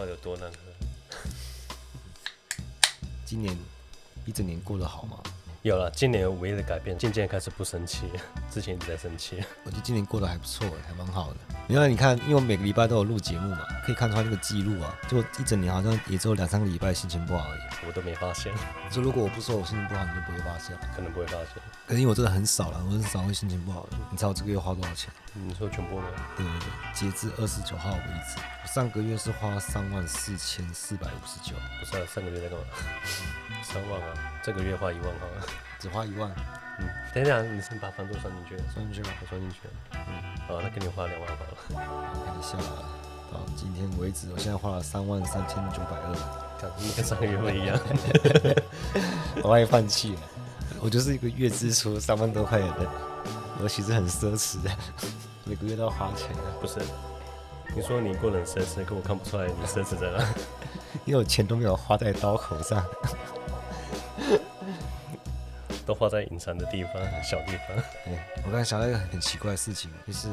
到底有多难喝？今年一整年过得好吗？有了，今年唯一的改变，渐渐开始不生气，之前一直在生气。我觉得今年过得还不错，还蛮好的。因为你看，因为我每个礼拜都有录节目嘛，可以看出来那个记录啊，就一整年好像也只有两三个礼拜心情不好而已。我都没发现。就如果我不说我心情不好，你就不会发现。可能不会发现。可是因为我真的很少了，我很少会心情不好的。你知道我这个月花多少钱？你说全部吗？对对对，截至二十九号为止，我上个月是花三万四千四百五十九。不是啊，上个月在干嘛？三万啊，这个月花一万好了。只花一万，嗯，等一下，你先把房租算进去，算进去吧，我算进去，嗯，好，那给你花两万好了。看一下，到今天为止，我现在花了三万三千九百二，看，跟上个月不一样，我快放弃了，我就是一个月支出三万多块的人，我其实很奢侈的，每个月都要花钱的，不是？你说你过得很奢侈，可我看不出来你奢侈在哪，因为我钱都没有花在刀口上。都画在隐藏的地方，小地方。对，我刚才想到一个很奇怪的事情，就是，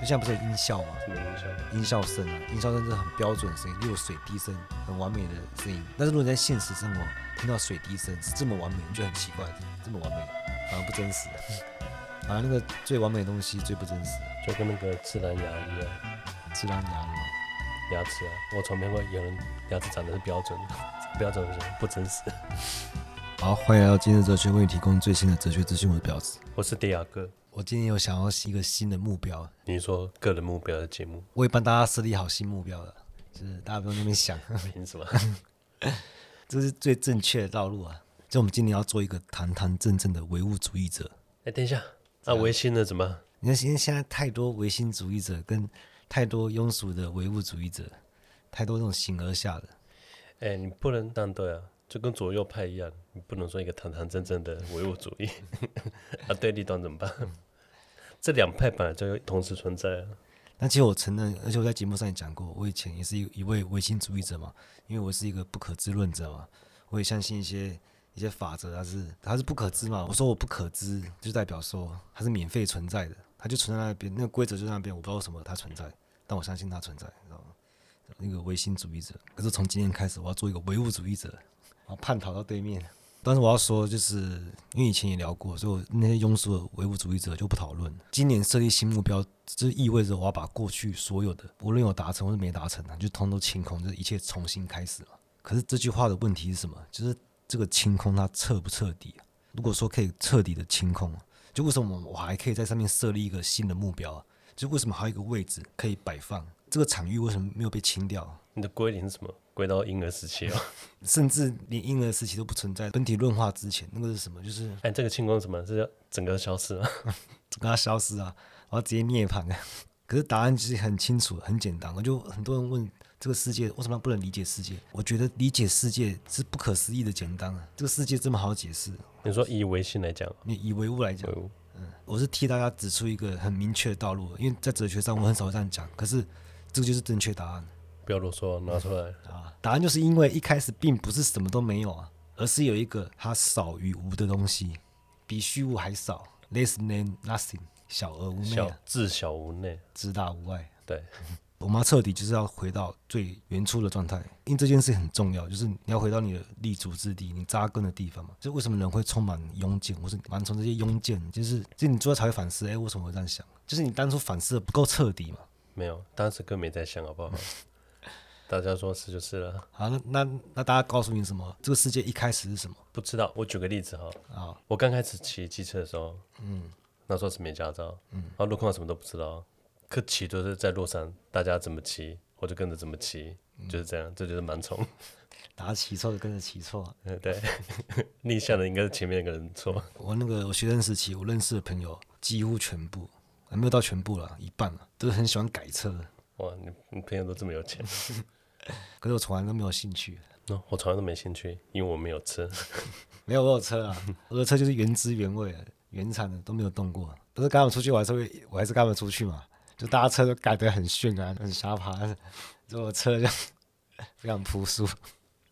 就现在不是有音效吗？什么音效？音效声啊，音效声是很标准的声音，又有水滴声，很完美的声音。但是如果你在现实生活听到水滴声是这么完美，你就很奇怪，这么完美，反而不真实。反而那个最完美的东西最不真实，就跟那个自然牙一样。自然牙吗？牙齿啊，我从没见过有人牙齿长得是标准的，标准不行，不真实。好，欢迎来到今日哲学，为你提供最新的哲学资讯。我是表子，我是迪亚哥。我今天有想要一个新的目标。你说个人目标的节目？我也帮大家设立好新目标了，就是大家不用那边想。凭什么？这是最正确的道路啊！就我们今年要做一个堂堂正正的唯物主义者。哎，等一下，那唯心的怎么？你看，现在现在太多唯心主义者，跟太多庸俗的唯物主义者，太多这种形而下的。哎，你不能当对啊！就跟左右派一样，你不能说一个堂堂正正的唯物主义 啊，对立端怎么办？这两派本来就同时存在啊。但其实我承认，而且我在节目上也讲过，我以前也是一一位唯心主义者嘛，因为我是一个不可知论者嘛，我也相信一些一些法则，它是它是不可知嘛。我说我不可知，就代表说它是免费存在的，它就存在那边，那个规则就在那边，我不知道为什么它存在，但我相信它存在，你知道吗？那个唯心主义者。可是从今天开始，我要做一个唯物主义者。叛逃到对面，但是我要说，就是因为以前也聊过，所以那些庸俗的唯物主义者就不讨论。今年设立新目标，这意味着我要把过去所有的，无论有达成或是没达成的，就通通清空，就是一切重新开始了。可是这句话的问题是什么？就是这个清空它彻不彻底？如果说可以彻底的清空，就为什么我还可以在上面设立一个新的目标？就为什么还有一个位置可以摆放？这个场域为什么没有被清掉？你的归零是什么？归到婴儿时期了，甚至连婴儿时期都不存在。本体论化之前，那个是什么？就是哎，这个清空什么？是要整个消失吗？整个消失啊，然后直接涅槃。可是答案其实很清楚、很简单。我就很多人问这个世界为什么不能理解世界？我觉得理解世界是不可思议的简单啊。这个世界这么好解释。你说以唯心来讲，你以唯物来讲，嗯，我是替大家指出一个很明确的道路。因为在哲学上我很少这样讲，可是这个就是正确答案。不要啰嗦，拿出来啊！答案就是因为一开始并不是什么都没有啊，而是有一个它少于无的东西，比虚无还少，less than nothing，小而无内，小至小无内，至大无外。对，我们要彻底就是要回到最原初的状态，因为这件事很重要，就是你要回到你的立足之地，你扎根的地方嘛。就为什么人会充满庸见，或是蛮从这些庸见，就是就你之后才会反思，哎、欸，为什么会这样想？就是你当初反思的不够彻底嘛。没有，当时更没在想，好不好？大家说是就是了。好，那那那大家告诉你什么？这个世界一开始是什么？不知道。我举个例子哈。啊。我刚开始骑机车的时候，嗯，那时候是没驾照，嗯，然后路况什么都不知道，可骑都是在路上，大家怎么骑，我就跟着怎么骑，嗯、就是这样，这就是盲从。大家骑错就跟着骑错。嗯，对。逆向的应该是前面那个人错。我那个我学生时期，我认识的朋友几乎全部，还没有到全部了，一半了，都是很喜欢改车。哇，你你朋友都这么有钱？可是我从来都没有兴趣。No, 我从来都没兴趣，因为我没有车。没有，我有车啊，我的车就是原汁原味的、原厂的，都没有动过。但是跟他们出去，我还是会，我还是跟他们出去嘛。就大家车都改得很炫啊，很瞎爬。就我车就 非常朴素，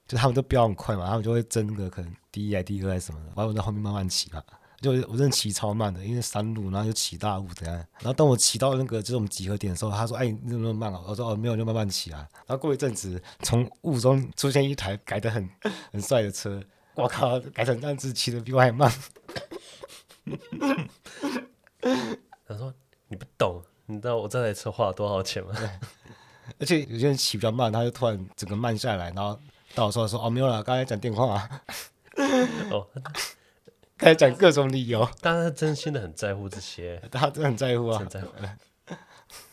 就他们都飙很快嘛，他们就会争个可能第一还第二还是什么的，然后我在后面慢慢骑嘛。就我真的骑超慢的，因为山路，然后又起大雾，怎样？然后当我骑到那个就是我们集合点的时候，他说：“哎，你怎么那么慢啊？”我说：“哦，没有，就慢慢骑啊。”然后过一阵子，从雾中出现一台改得很很帅的车，我靠，改成这样子骑的比我还慢。他说：“你不懂，你知道我这台车花了多少钱吗？”而且有些人骑比较慢，他就突然整个慢下来，然后到我说说：“哦，没有了，刚才讲电话啊。”哦。开始讲各种理由，但是他真心的很在乎这些，他真的很在乎啊，很在乎。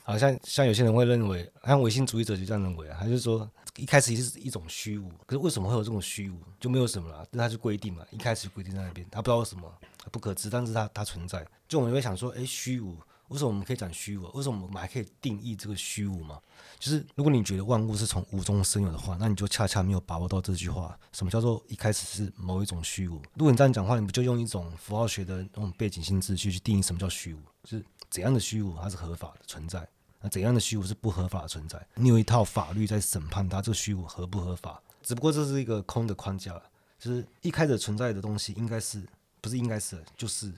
好像像有些人会认为，像唯心主义者就这样认为啊，他就说一开始是一种虚无，可是为什么会有这种虚无，就没有什么了，那他就规定嘛，一开始规定在那边，他不知道为什么不可知，但是他他存在，就我们会想说，哎，虚无。为什么我们可以讲虚无？为什么我们还可以定义这个虚无嘛？就是如果你觉得万物是从无中生有的话，那你就恰恰没有把握到这句话。什么叫做一开始是某一种虚无？如果你这样讲话，你不就用一种符号学的那种背景性秩序去定义什么叫虚无？就是怎样的虚无它是合法的存在，那怎样的虚无是不合法的存在？你有一套法律在审判它这个虚无合不合法？只不过这是一个空的框架，就是一开始存在的东西应该是不是应该是就是。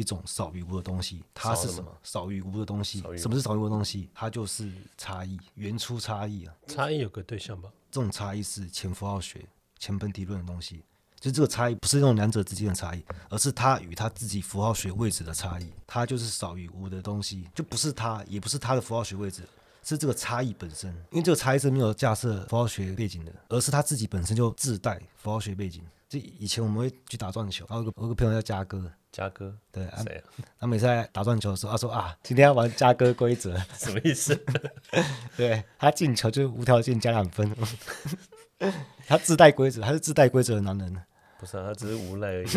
一种少于无的东西，它是什么？少于无的东西。什么是少于无的东西？它就是差异，原初差异啊。差异有个对象吧？这种差异是前符号学、前本体论的东西。就这个差异不是那种两者之间的差异，而是它与它自己符号学位置的差异。它就是少于无的东西，就不是它，也不是它的符号学位置，是这个差异本身。因为这个差异是没有架设符号学背景的，而是他自己本身就自带符号学背景。就以前我们会去打撞球，然后有个我有个朋友叫嘉哥。嘉哥，对啊，谁啊？他每次在打撞球的时候，他说啊，今天要玩嘉哥规则，什么意思？对，他进球就无条件加两分，他自带规则，他是自带规则的男人。不是啊，他只是无赖而已。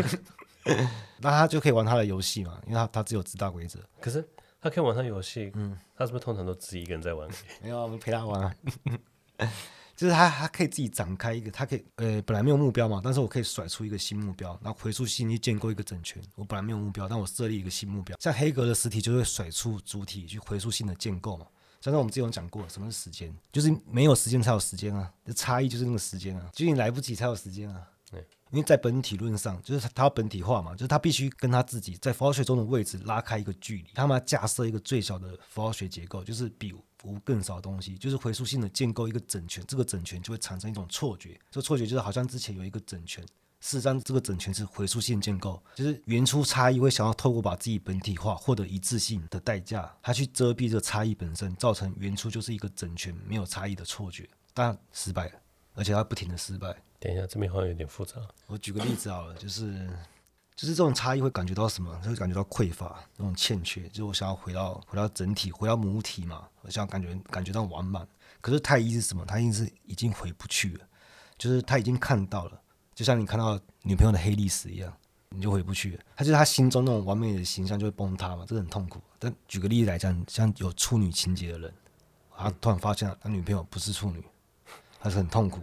那他就可以玩他的游戏嘛，因为他他只有自带规则。可是他可以玩上游戏，嗯，他是不是通常都自己一个人在玩？没有，我们陪他玩啊。就是他，他可以自己展开一个，他可以，呃，本来没有目标嘛，但是我可以甩出一个新目标，然后回溯性去建构一个整全。我本来没有目标，但我设立一个新目标。像黑格的实体就会甩出主体去回溯性的建构嘛。像我们之前有讲过，什么是时间？就是没有时间才有时间啊，这差异就是那个时间啊，就是你来不及才有时间啊。对，因为在本体论上，就是他他要本体化嘛，就是他必须跟他自己在符号学中的位置拉开一个距离，他们要架设一个最小的符号学结构，就是比。无更少的东西，就是回溯性的建构一个整全，这个整全就会产生一种错觉，这个错觉就是好像之前有一个整全，事实上这个整全是回溯性建构，就是原初差异会想要透过把自己本体化获得一致性的代价，它去遮蔽这个差异本身，造成原初就是一个整全没有差异的错觉，但失败，而且它不停的失败。等一下，这边好像有点复杂。我举个例子好了，就是。就是这种差异会感觉到什么？就会感觉到匮乏，这种欠缺。就是我想要回到回到整体，回到母体嘛。我想要感觉感觉到完满。可是太一是什么？他一是已经回不去了。就是他已经看到了，就像你看到女朋友的黑历史一样，你就回不去了。他就是他心中那种完美的形象就会崩塌嘛，这个很痛苦。但举个例子来讲，像有处女情节的人，他突然发现他女朋友不是处女，他是很痛苦。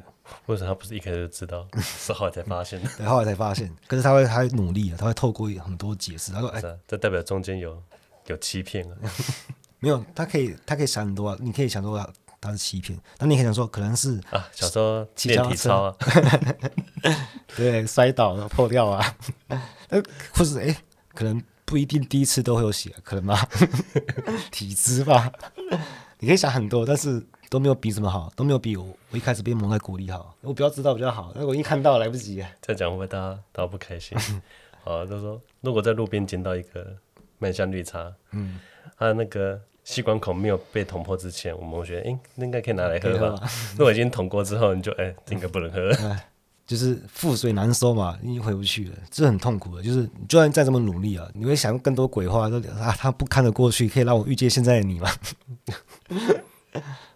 为什么他不是一开始就知道，是后来才发现的？对，后来才发现。可是他会，他会努力啊，他会透过很多解释。他说：“哎、啊，这代表中间有有欺骗啊？没有，他可以，他可以想很多啊。你可以想说他他是欺骗，但你可以想说可能是啊，小时候练体操啊，对，摔倒了破掉啊。呃，或是哎，可能不一定第一次都会有血，可能吗？体质吧。你可以想很多，但是。”都没有比什么好，都没有比我我一开始被蒙在鼓里好。我不要知道比较好，那我一看到来不及。这样讲会不会大家大家不开心？好，他说如果在路边捡到一个麦香绿茶，嗯，它的那个吸管孔没有被捅破之前，我们会觉得，哎，那应该可以拿来喝吧？如果已经捅过之后，你就哎，这应该不能喝。嗯、就是覆水难收嘛，已经回不去了，这很痛苦的。就是你就算再这么努力啊，你会想更多鬼话，说啊，他不堪得过去，可以让我遇见现在的你吗？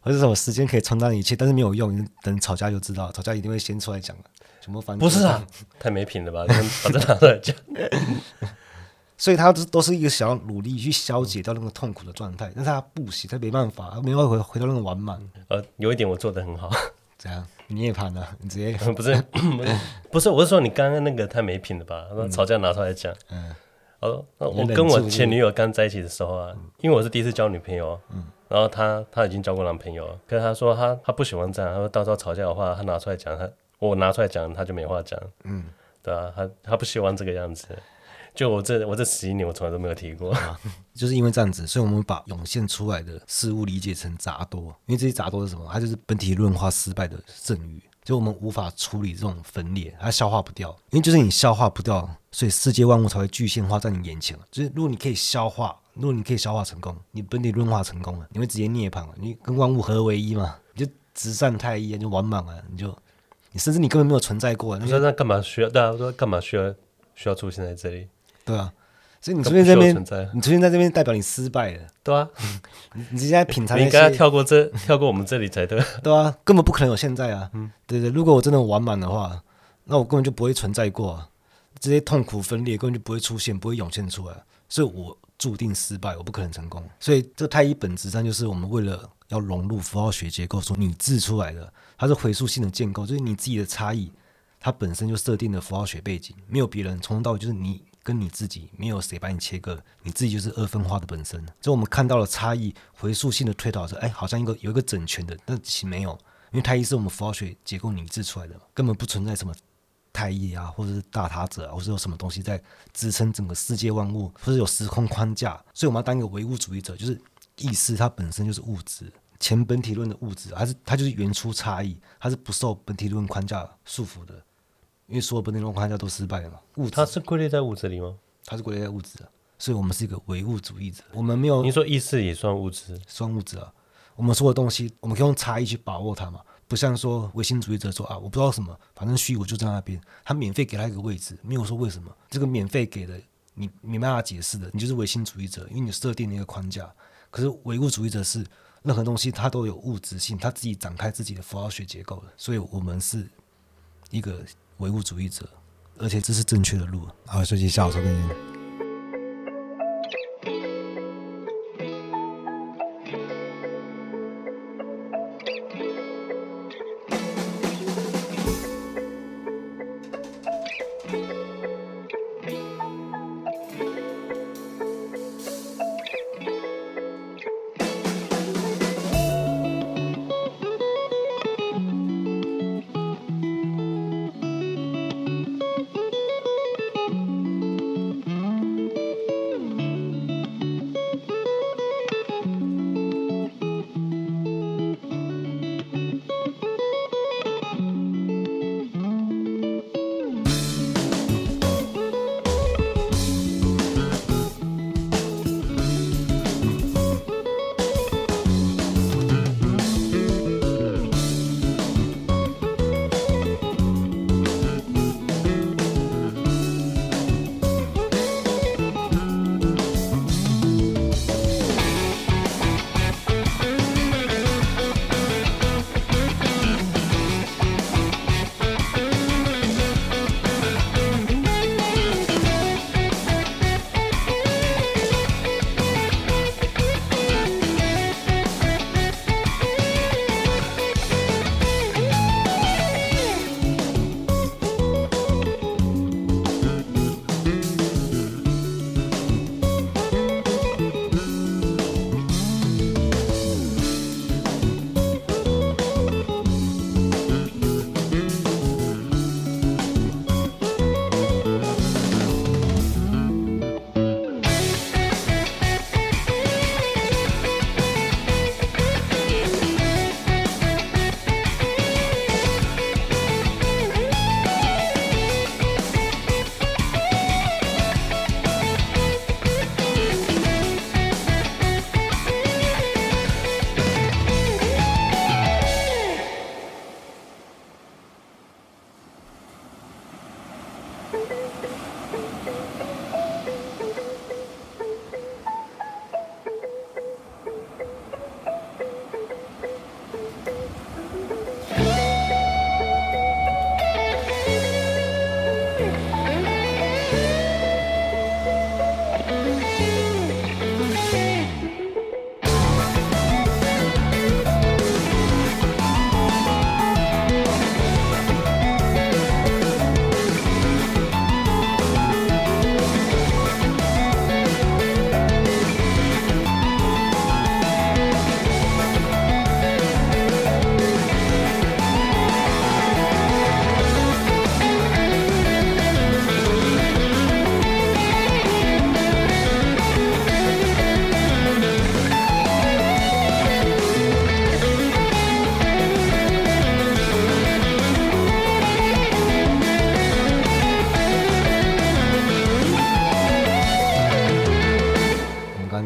或者什么时间可以冲淡一切，但是没有用，等吵架就知道，吵架一定会先出来讲了，全部翻。不是啊，太没品了吧？把这拿出来讲，所以他都都是一个想要努力去消解掉那个痛苦的状态，但是他不行，他没办法，他没办法回回到那个完满。呃，有一点我做的很好，怎样？你也盘了？你直接不 是不是，我是说你刚刚那个太没品了吧？嗯、吵架拿出来讲，嗯，哦，我跟我前女友刚在一起的时候啊，嗯、因为我是第一次交女朋友，嗯。然后她她已经交过男朋友了，可是她说她她不喜欢这样，她说到时候吵架的话，她拿出来讲，她我拿出来讲，她就没话讲，嗯，对啊，她她不喜欢这个样子，就我这我这十一年，我从来都没有提过。啊，就是因为这样子，所以我们把涌现出来的事物理解成杂多，因为这些杂多是什么？它就是本体论化失败的剩余。就我们无法处理这种分裂，它消化不掉，因为就是你消化不掉，所以世界万物才会具现化在你眼前。就是如果你可以消化，如果你可以消化成功，你本体论化成功了，你会直接涅槃了，你跟万物合为一嘛，你就直善太一，就完满了，你就你甚至你根本没有存在过。你说那干嘛需要？大家说干嘛需要需要出现在这里？对啊。所以你出现在这边，你出现在这边代表你失败了。对啊，你你现在品尝，你应该跳过这，跳过我们这里才对。对啊，根本不可能有现在啊。嗯，对对，如果我真的完满的话，那我根本就不会存在过啊。这些痛苦分裂根本就不会出现，不会涌现出来。所以我注定失败，我不可能成功。所以这太一本质上就是我们为了要融入符号学结构所拟制出来的，它是回溯性的建构，就是你自己的差异，它本身就设定了符号学背景，没有别人，从头到尾就是你。跟你自己没有谁把你切割，你自己就是二分化的本身。所以我们看到了差异回溯性的推导说，哎，好像一个有一个整全的，但其实没有，因为太一是我们符号学结构拟制出来的，根本不存在什么太一啊，或者是大他者啊，或是有什么东西在支撑整个世界万物，或者有时空框架。所以我们要当一个唯物主义者，就是意识它本身就是物质，前本体论的物质，还是它就是原初差异，它是不受本体论框架束缚的。因为所有本体论框架都失败了嘛，物质它是归类在物质里吗？它是归类在物质的，所以我们是一个唯物主义者。我们没有，你说意识也算物质，算物质啊。我们所有东西，我们可以用差异去把握它嘛，不像说唯心主义者说啊，我不知道什么，反正虚无就在那边，他免费给他一个位置，没有说为什么，这个免费给的你没办法解释的，你就是唯心主义者，因为你设定了一个框架。可是唯物主义者是任何东西它都有物质性，它自己展开自己的符号学结构的，所以我们是一个。唯物主义者，而且这是正确的路。好，休息一下，我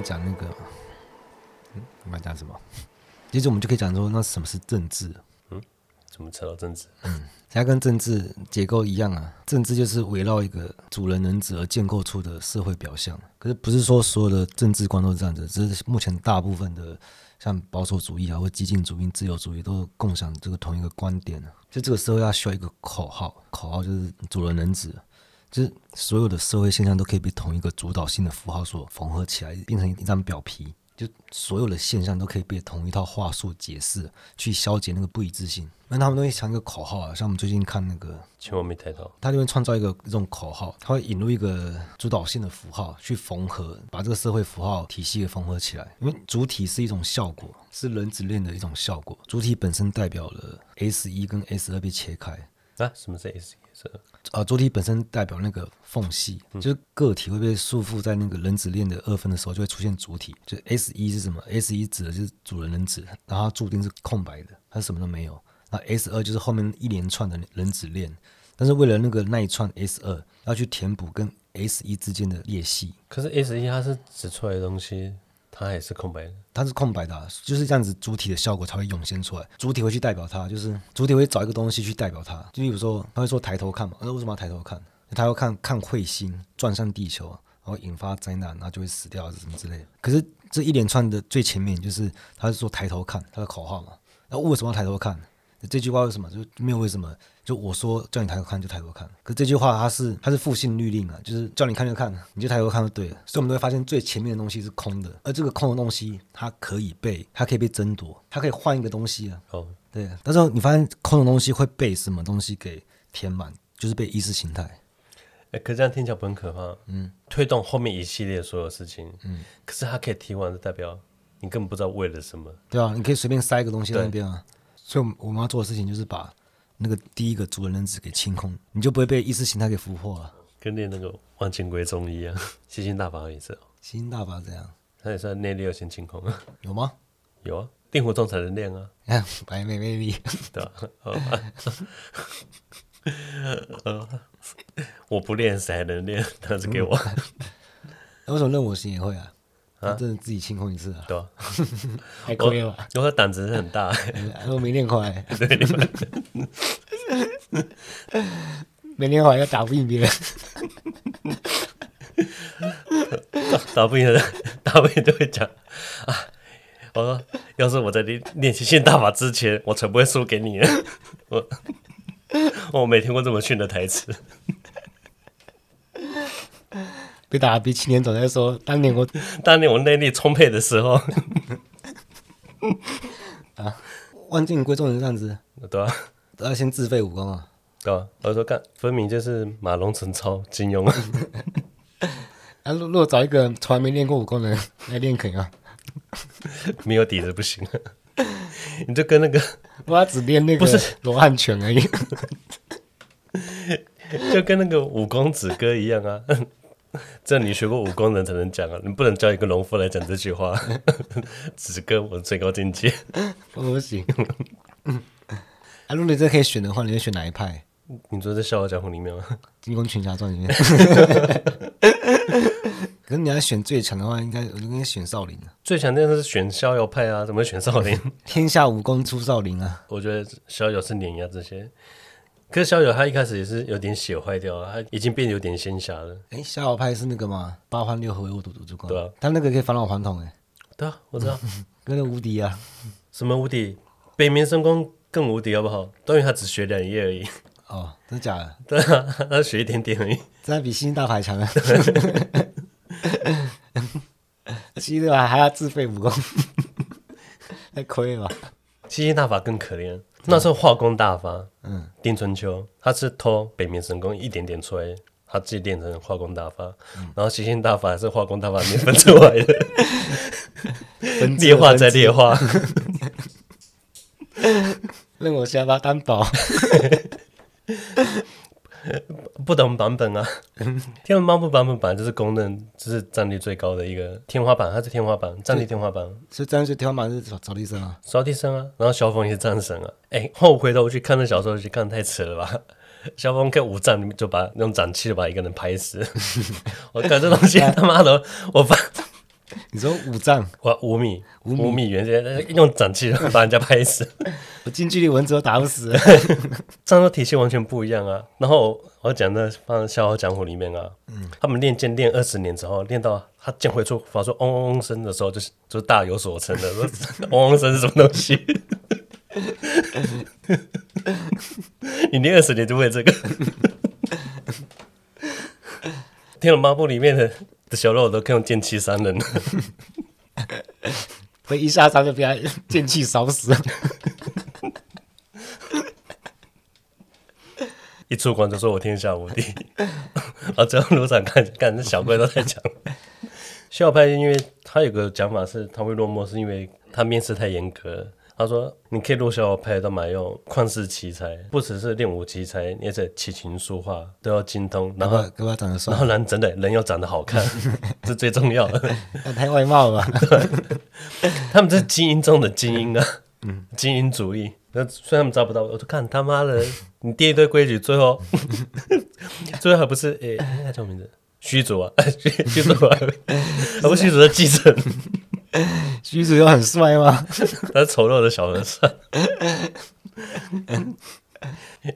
讲那个嗯我们讲什么？其实我们就可以讲说那什么是政治。嗯？怎么扯到政治？嗯它跟政治结构一样啊。政治就是围绕一个主人能指而建构出的社会表象。可是不是说所有的政治观都是这样子只是目前大部分的像保守主义啊或激进主义自由主义都共享这个同一个观点就这个时候要需要一个口号口号就是主人能指就是所有的社会现象都可以被同一个主导性的符号所缝合起来，变成一张表皮。就所有的现象都可以被同一套话术解释，去消解那个不一致性。那他们都会想一个口号啊，像我们最近看那个《千万没抬头》，他就会创造一个这种口号，他会引入一个主导性的符号去缝合，把这个社会符号体系给缝合起来。因为主体是一种效果，是人子链的一种效果。主体本身代表了 S 一跟 S 二被切开。啊，什么是 S 一？啊，主体本身代表那个缝隙，就是个体会被束缚在那个人子链的二分的时候，就会出现主体。就 S 一是什么？S 一指的就是主人人子，然后它注定是空白的，它什么都没有。那 S 二就是后面一连串的人子链，但是为了那个那一串 S 二要去填补跟 S 一之间的裂隙。可是 S 一它是指出来的东西。它也是空白的，它是空白的，就是这样子，主体的效果才会涌现出来。主体会去代表它，就是主体会找一个东西去代表它。就比如说，他会说抬头看嘛，那为什么要抬头看？他要看看彗星撞上地球，然后引发灾难，然后就会死掉，什么之类的。可是这一连串的最前面就是他是说抬头看，他的口号嘛。那为什么要抬头看？这句话为什么就没有为什么？就我说叫你抬头看就抬头看，可是这句话它是它是复性律令啊，就是叫你看就看，你就抬头看就对了。所以我们都会发现最前面的东西是空的，而这个空的东西它可以被它可以被争夺，它可以换一个东西啊。哦，对。但是你发现空的东西会被什么东西给填满，就是被意识形态。哎，可是这样听起来不很可怕？嗯，推动后面一系列所有事情。嗯，可是它可以提完，就代表你根本不知道为了什么。对啊，你可以随便塞一个东西在那边啊。所以我们要做的事情就是把那个第一个主人人子给清空，你就不会被意识形态给俘获了。跟练那个万千归宗一样，吸星大法也是。吸星大法怎样？那也算内力要先清空啊。有吗？有啊，令狐冲才能练啊。白眉魅力，对吧？我不练谁还能练？他是给我。那为什么任我行也会啊？啊！真的自己清空一次啊？对啊，还可以吧？因为他胆子是很大，我没练快，没练好要打不赢别人，打不赢的，打不赢就会讲啊！我说，要是我在练练习性大法之前，我才不会输给你。我我没听过这么逊的台词。被打比青年总在说，当年我 当年我内力充沛的时候，啊，万剑归宗人这样子，对啊，都要先自废武功啊，对啊，我说干，分明就是马龙、陈超、金庸啊，啊，如果找一个从来没练过武功的人来练可以吗？没有底子不行，你就跟那个，我只练那个不是。罗汉拳而已，就跟那个武功子哥一样啊。这你学过武功的人才能讲啊，你不能叫一个农夫来讲这句话。只跟我最高境界，不行。啊，如果你这可以选的话，你会选哪一派？你说在《笑傲江湖》里面吗？《金庸群侠传》里面。可是你要选最强的话，应该我就应该选少林。最强那是选逍遥派啊，怎么会选少林？天下武功出少林啊！我觉得逍遥是碾压这些。可是逍遥他一开始也是有点血坏掉了，他已经变得有点仙侠了。哎，逍遥派是那个吗？八欢六合为我赌毒之光。对啊，他那个可以返老还童哎。对啊，我知道，跟那无敌啊。什么无敌？北冥神功更无敌好不好？等于他只学两页而已。哦，真的假的？对啊，他学一点点而已。这还比吸星大法强啊！吸 星大法还要自费武功，太亏了吧？吸星大法更可怜。那时候化工大发，嗯，丁春秋他是偷北冥神功一点点出来，他自己练成化工大发，嗯、然后吸星大法还是化工大法里面分出来的，劣化再裂化，让我下巴担保。不同版本啊，天龙八部版本本来就是公认，就是战力最高的一个天花板，它是天花板，战力天花板。所以战力天花板是扫地僧啊，扫地僧啊，然后萧峰也是战神啊。哎、欸，后回头去看那小说，去看太扯了吧？萧峰跟五丈就把用掌气就把一个人拍死，我看这东西他妈的，我发 你说五丈？哇，五米，五米，五米远，用掌气把人家拍死。我近距离蚊子都打不死。这样的体系完全不一样啊。然后我讲的放《笑傲江湖》里面啊，嗯，他们练剑练二十年之后，练到他剑会出发出嗡嗡嗡声的时候，就是就大有所成的。嗡嗡声是什么东西？你练二十年就会这个？天龙八部里面的的小肉都可以用剑气伤人了，会一下场就被他剑气烧死。一出关就说我天下无敌，啊，只要路上看看那小怪都在讲，萧派因为他有个讲法是他会落寞，是因为他面试太严格。他说：“你可以入萧派，都买用旷世奇才，不只是练武奇才，你也是琴棋书画都要精通。然后，哥哥长得帅，然后人真的人又长得好看，是最重要的。太外貌了，他们这是精英中的精英啊，嗯，精英主义。那虽然他们找不到，我就看他妈的，你定一堆规矩，最后 最后还不是诶，他叫什么名字？虚竹啊，虚竹啊，还不虚竹的继承。” 虚竹又很帅吗？他是丑陋的小和尚。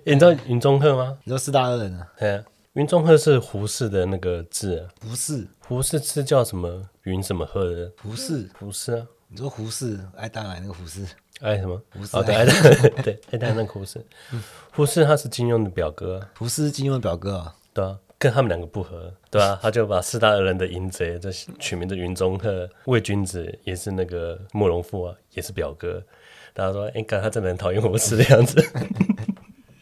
你知道云中鹤吗？你说四大恶人啊？对啊，云中鹤是胡适的那个字啊。胡适，胡适是叫什么云什么鹤的？胡适，胡适啊。你说胡适爱大奶那个胡适？爱什么？胡适？哦，对，爱大对爱大那个胡适。胡适他是金庸的表哥。胡适是金庸的表哥啊？对啊。跟他们两个不合，对吧、啊？他就把四大恶人的淫贼，这取名的云中鹤，魏君子也是那个慕容复啊，也是表哥。大家说，哎、欸，看他真的很讨厌我是这样子。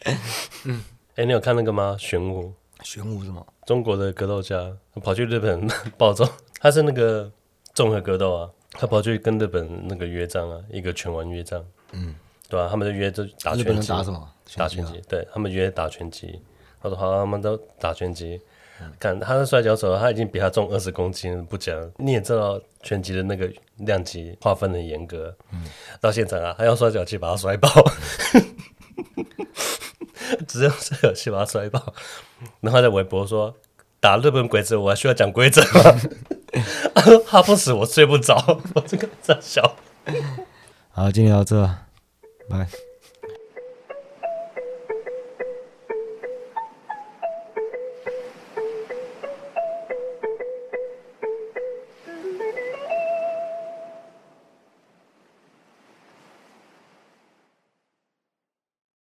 嗯，哎、欸，你有看那个吗？玄武，玄武什么？中国的格斗家，跑去日本暴揍，他是那个综合格斗啊，他跑去跟日本那个约战啊，一个拳王约战，嗯，对吧、啊？他们就约着打拳击，打什么？打拳击，对他们约打拳击。他说：“好，他们都打拳击，看他是摔跤手，他已经比他重二十公斤，不讲。你也知道拳击的那个量级划分很严格。嗯，到现场啊，他用摔跤器把他摔爆，只用摔跤器把他摔爆。然后在微博说，打日本鬼子，我还需要讲规则吗？他不死，我睡不着。我这个在笑。好，今天到这，拜。”